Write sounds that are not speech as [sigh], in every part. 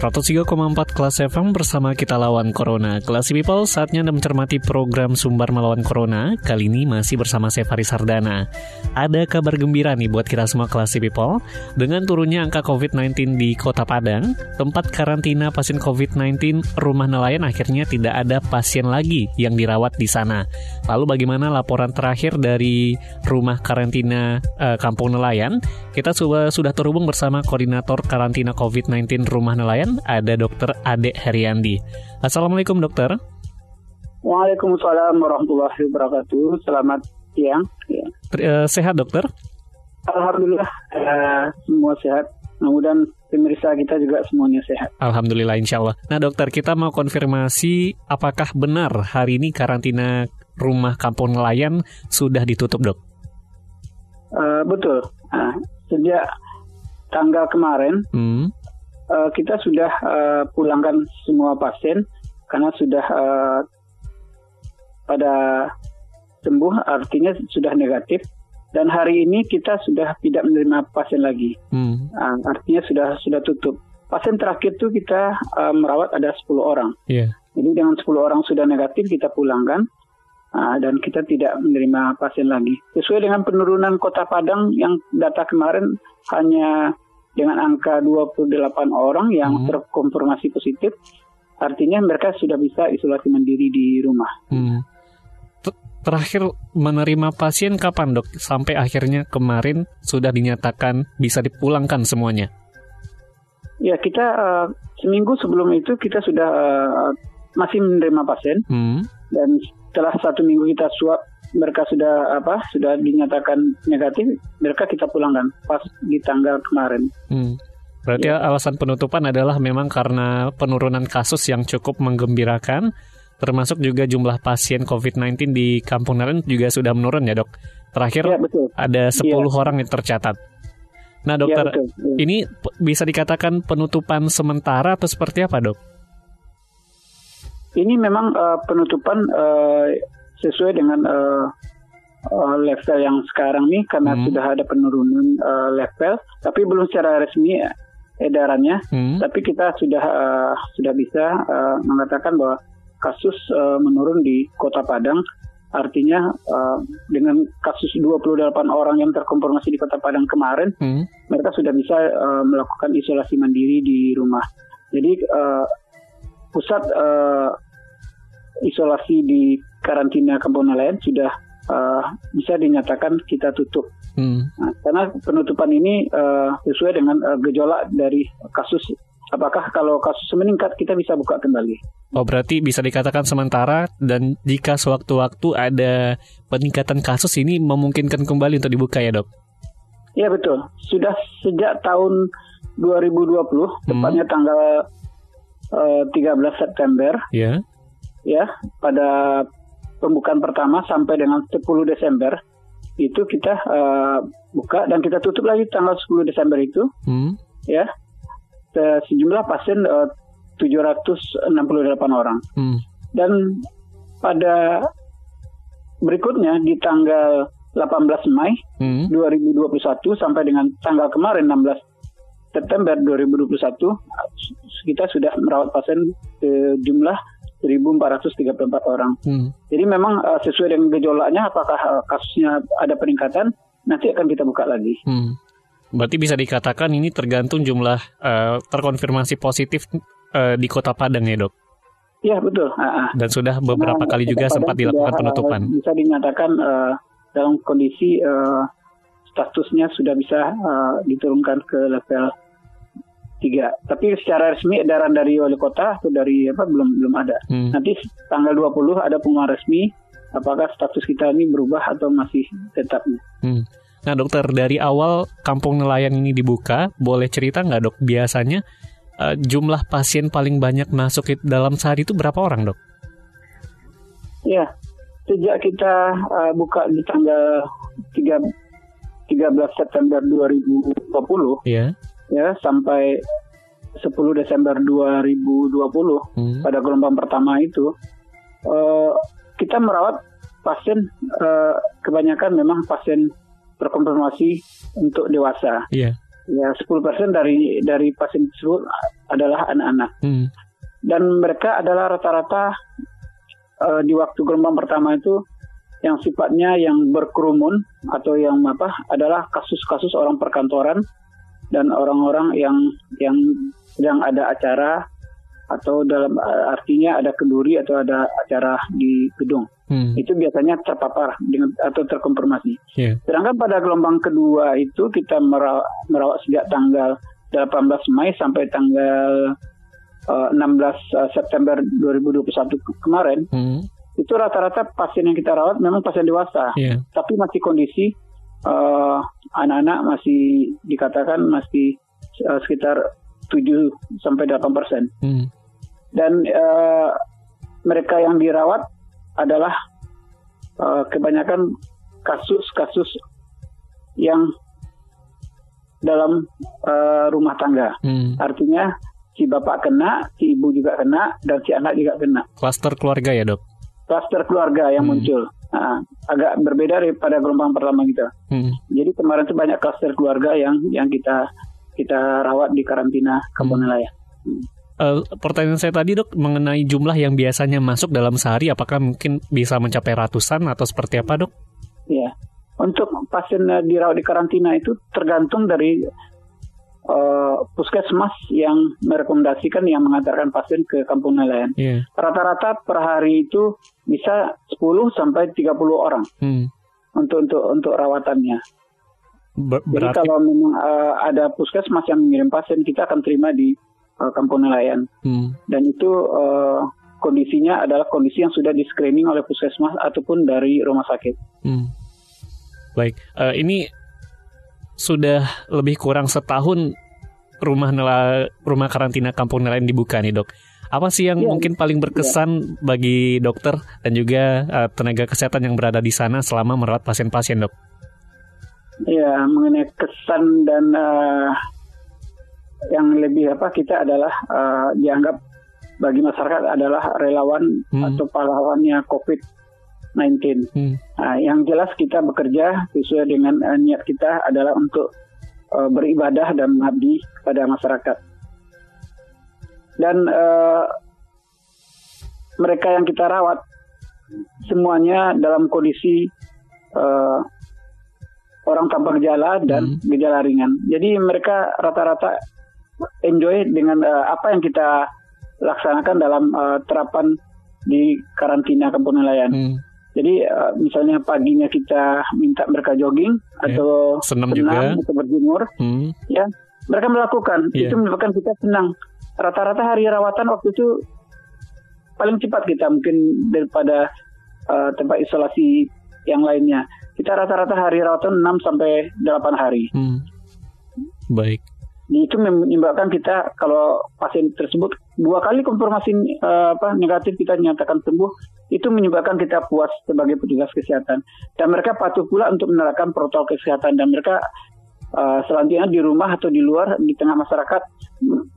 ...103,4 kelas FM bersama kita lawan Corona. Kelas People, saatnya Anda mencermati program Sumbar Melawan Corona. Kali ini masih bersama saya Faris Sardana. Ada kabar gembira nih buat kita semua kelas People. Dengan turunnya angka COVID-19 di Kota Padang, tempat karantina pasien COVID-19 rumah nelayan akhirnya tidak ada pasien lagi yang dirawat di sana. Lalu bagaimana laporan terakhir dari rumah karantina eh, Kampung Nelayan? Kita sudah, sudah terhubung bersama Koordinator Karantina COVID-19 Rumah Nelayan, ada Dokter Ade Heriandi. Assalamualaikum dokter. Waalaikumsalam warahmatullahi wabarakatuh. Selamat siang. Ya. Eh, sehat dokter? Alhamdulillah eh, semua sehat. Mudah-mudahan pemirsa kita juga semuanya sehat. Alhamdulillah insya Allah. Nah dokter kita mau konfirmasi apakah benar hari ini karantina rumah kampung nelayan sudah ditutup dok? Eh, betul. Nah, sejak tanggal kemarin Hmm. Eh, kita sudah eh, pulangkan semua pasien karena sudah eh, pada sembuh artinya sudah negatif dan hari ini kita sudah tidak menerima pasien lagi. Hmm. Ah, artinya sudah sudah tutup. Pasien terakhir itu kita ah, merawat ada 10 orang. Iya. Jadi dengan 10 orang sudah negatif kita pulangkan ah, dan kita tidak menerima pasien lagi. Sesuai dengan penurunan Kota Padang yang data kemarin hanya dengan angka 28 orang yang Hmm. terkonfirmasi positif, artinya mereka sudah bisa isolasi mandiri di rumah. Hmm. Terakhir menerima pasien kapan dok? Sampai akhirnya kemarin sudah dinyatakan bisa dipulangkan semuanya. Ya kita ah, seminggu sebelum itu kita sudah ah, masih menerima pasien. Hmm. dan setelah satu minggu kita swab mereka sudah apa sudah dinyatakan negatif mereka kita pulangkan pas di tanggal kemarin Hmm. Berarti alasan penutupan adalah memang karena penurunan kasus yang cukup menggembirakan, termasuk juga jumlah pasien COVID-19 di Kampung Nelayan juga sudah menurun ya dok. Terakhir ya betul ada 10 orang yang tercatat. Nah ya dokter, betul ini p- bisa dikatakan penutupan sementara atau seperti apa dok? ini memang eh, penutupan eh, sesuai dengan eh, eh, level yang sekarang nih karena Hmm. sudah ada penurunan eh, level tapi belum secara resmi edarannya Hmm. tapi kita sudah eh, sudah bisa eh, mengatakan bahwa kasus eh, menurun di Kota Padang artinya eh, dengan kasus 28 orang yang terkonfirmasi di Kota Padang kemarin Hmm. mereka sudah bisa eh, melakukan isolasi mandiri di rumah jadi eh, pusat eh, isolasi di karantina Kampung Nelayan sudah eh, bisa dinyatakan kita tutup Hmm. Nah, karena penutupan ini eh, sesuai dengan eh, gejolak dari kasus. Apakah kalau kasus meningkat kita bisa buka kembali? Oh berarti bisa dikatakan sementara dan jika sewaktu-waktu ada peningkatan kasus ini memungkinkan kembali untuk dibuka ya dok? Ya betul. Sudah sejak tahun 2020, tepatnya tanggal eh, 13 September, Ya. ya pada pembukaan pertama sampai dengan 10 Desember itu kita eh, buka dan kita tutup lagi tanggal 10 Desember itu, Hmm. ya Se- sejumlah pasien eh, 768 orang. Hmm. dan pada berikutnya di tanggal 18 Mei Hmm. 2021 sampai dengan tanggal kemarin 16 September 2021 kita sudah merawat pasien eh, jumlah 1.434 orang. Hmm. Jadi memang eh, sesuai dengan gejolaknya apakah eh, kasusnya ada peningkatan nanti akan kita buka lagi. Hmm. Berarti bisa dikatakan ini tergantung jumlah eh, terkonfirmasi positif eh, di Kota Padang ya dok? Ya betul. Ah. Dan sudah beberapa Karena kali juga sempat dilakukan sudah, penutupan. eh, bisa dinyatakan eh, dalam kondisi eh, statusnya sudah bisa eh, diturunkan ke level 3. Tapi secara resmi edaran dari wali kota atau dari apa belum belum ada. Hmm. Nanti tanggal 20 ada pengumuman resmi apakah status kita ini berubah atau masih tetap. Hmm. Nah dokter, dari awal kampung nelayan ini dibuka, boleh cerita nggak dok biasanya uh, jumlah pasien paling banyak masuk dalam sehari itu berapa orang dok? Ya, sejak kita uh, buka di tanggal 3, 13 September 2020, yeah. Ya sampai 10 Desember 2020 hmm. pada gelombang pertama itu, uh, kita merawat pasien uh, kebanyakan memang pasien terkonfirmasi untuk dewasa. Iya. Yeah. Ya, 10% dari dari pasien tersebut adalah anak-anak. Hmm. Dan mereka adalah rata-rata uh, di waktu gelombang pertama itu yang sifatnya yang berkerumun atau yang apa adalah kasus-kasus orang perkantoran dan orang-orang yang yang sedang ada acara atau dalam artinya ada kenduri atau ada acara di gedung. Hmm. Itu biasanya terpapar dengan atau terkonfirmasi. Yeah. Sedangkan pada gelombang kedua itu kita merawat, merawat sejak tanggal 18 Mei sampai tanggal uh, 16 uh, September 2021 kemarin. Hmm. Itu rata-rata pasien yang kita rawat memang pasien dewasa, yeah. tapi masih kondisi uh, anak-anak masih dikatakan masih uh, sekitar 7 sampai 8 persen. Hmm dan uh, mereka yang dirawat adalah uh, kebanyakan kasus-kasus yang dalam uh, rumah tangga. Hmm. Artinya si bapak kena, si ibu juga kena, dan si anak juga kena. Klaster keluarga ya dok? Klaster keluarga yang hmm. muncul. Nah, agak berbeda daripada gelombang pertama kita. Hmm. Jadi kemarin itu banyak klaster keluarga yang yang kita kita rawat di karantina kampung hmm. Hmm uh, pertanyaan saya tadi dok mengenai jumlah yang biasanya masuk dalam sehari, apakah mungkin bisa mencapai ratusan atau seperti apa dok? Ya, untuk pasien dirawat di karantina itu tergantung dari uh, puskesmas yang merekomendasikan yang mengantarkan pasien ke kampung nelayan. Yeah. Rata-rata per hari itu bisa 10 sampai 30 orang hmm. untuk untuk untuk rawatannya. Ber Jadi kalau memang uh, ada puskesmas yang mengirim pasien, kita akan terima di uh, kampung nelayan. Hmm. Dan itu uh, kondisinya adalah kondisi yang sudah di screening oleh puskesmas ataupun dari rumah sakit. Hmm. Baik, uh, ini sudah lebih kurang setahun rumah nela rumah karantina kampung nelayan dibuka nih dok. Apa sih yang ya, mungkin paling berkesan ya. bagi dokter dan juga uh, tenaga kesehatan yang berada di sana selama merawat pasien-pasien dok? Ya mengenai kesan dan uh, yang lebih apa kita adalah uh, dianggap bagi masyarakat adalah relawan hmm. atau pahlawannya COVID-19. Hmm. Nah, yang jelas kita bekerja sesuai dengan uh, niat kita adalah untuk uh, beribadah dan mengabdi kepada masyarakat. Dan uh, mereka yang kita rawat semuanya dalam kondisi uh, orang tanpa gejala dan hmm. gejala ringan. Jadi mereka rata-rata enjoy dengan uh, apa yang kita laksanakan dalam uh, terapan di karantina kampung nelayan. Hmm. Jadi uh, misalnya paginya kita minta mereka jogging yeah. atau senam, juga atau berjemur, hmm. ya mereka melakukan. Yeah. Itu menyebabkan kita senang. Rata-rata hari rawatan waktu itu paling cepat kita mungkin daripada uh, tempat isolasi yang lainnya. Kita rata-rata hari rawatan 6 sampai 8 hari. Hmm. Baik itu menyebabkan kita kalau pasien tersebut dua kali konfirmasi uh, apa negatif kita nyatakan sembuh itu menyebabkan kita puas sebagai petugas kesehatan dan mereka patuh pula untuk menerapkan protokol kesehatan dan mereka uh, selanjutnya di rumah atau di luar di tengah masyarakat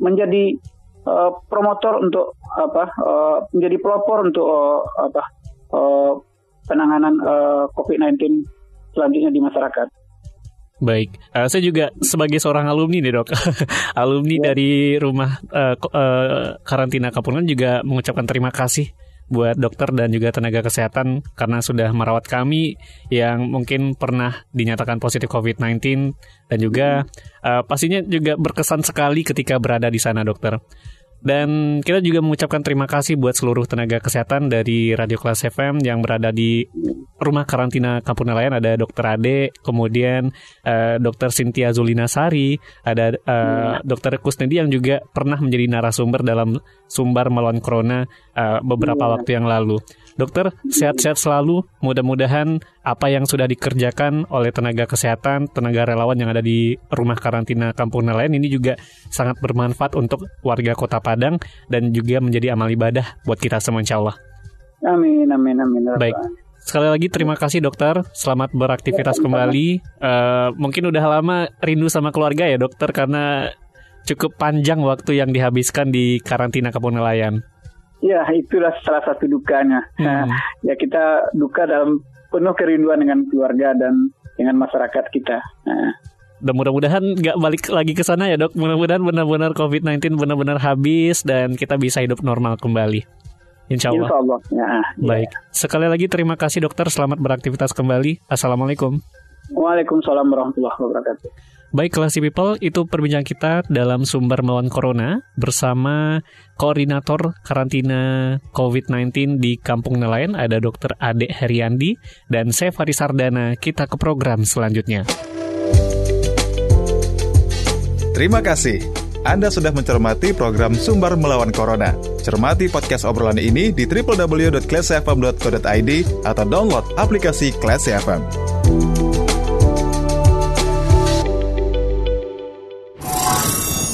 menjadi uh, promotor untuk apa uh, menjadi pelopor untuk uh, apa uh, penanganan uh, COVID-19 selanjutnya di masyarakat. Baik, uh, saya juga sebagai seorang alumni nih dok, [laughs] alumni ya. dari rumah uh, uh, karantina Kapungan juga mengucapkan terima kasih buat dokter dan juga tenaga kesehatan karena sudah merawat kami yang mungkin pernah dinyatakan positif COVID-19 dan juga uh, pastinya juga berkesan sekali ketika berada di sana dokter. Dan kita juga mengucapkan terima kasih buat seluruh tenaga kesehatan dari Radio Kelas FM yang berada di rumah karantina Kampung Nelayan. Ada Dokter Ade, kemudian uh, Dokter Sintia Zulina Sari, ada uh, Dokter Kusnedi yang juga pernah menjadi narasumber dalam sumber melawan corona uh, beberapa yeah. waktu yang lalu. Dokter, sehat-sehat selalu. Mudah-mudahan apa yang sudah dikerjakan oleh tenaga kesehatan, tenaga relawan yang ada di rumah karantina Kampung Nelayan ini juga sangat bermanfaat untuk warga Kota Padang dan juga menjadi amal ibadah buat kita semua insya Allah. Amin, amin, amin. Baik. Sekali lagi terima kasih dokter, selamat beraktivitas kembali. Uh, mungkin udah lama rindu sama keluarga ya dokter karena cukup panjang waktu yang dihabiskan di karantina Kampung Nelayan. Ya, itulah salah satu dukanya. Hmm. Nah, ya kita duka dalam penuh kerinduan dengan keluarga dan dengan masyarakat kita. Nah. Dan mudah-mudahan nggak balik lagi ke sana ya dok. Mudah-mudahan benar-benar COVID-19 benar-benar habis dan kita bisa hidup normal kembali. Insya Allah. Insya Allah. Ya, ya. Baik. Sekali lagi terima kasih dokter. Selamat beraktivitas kembali. Assalamualaikum. Waalaikumsalam warahmatullahi wabarakatuh. Baik, Classy People, itu perbincangan kita dalam sumber melawan Corona bersama Koordinator Karantina COVID-19 di Kampung Nelayan, ada Dr. Ade Heriandi, dan saya Faris Sardana. Kita ke program selanjutnya. Terima kasih. Anda sudah mencermati program Sumber Melawan Corona. Cermati podcast obrolan ini di www.classfm.co.id atau download aplikasi Classy FM.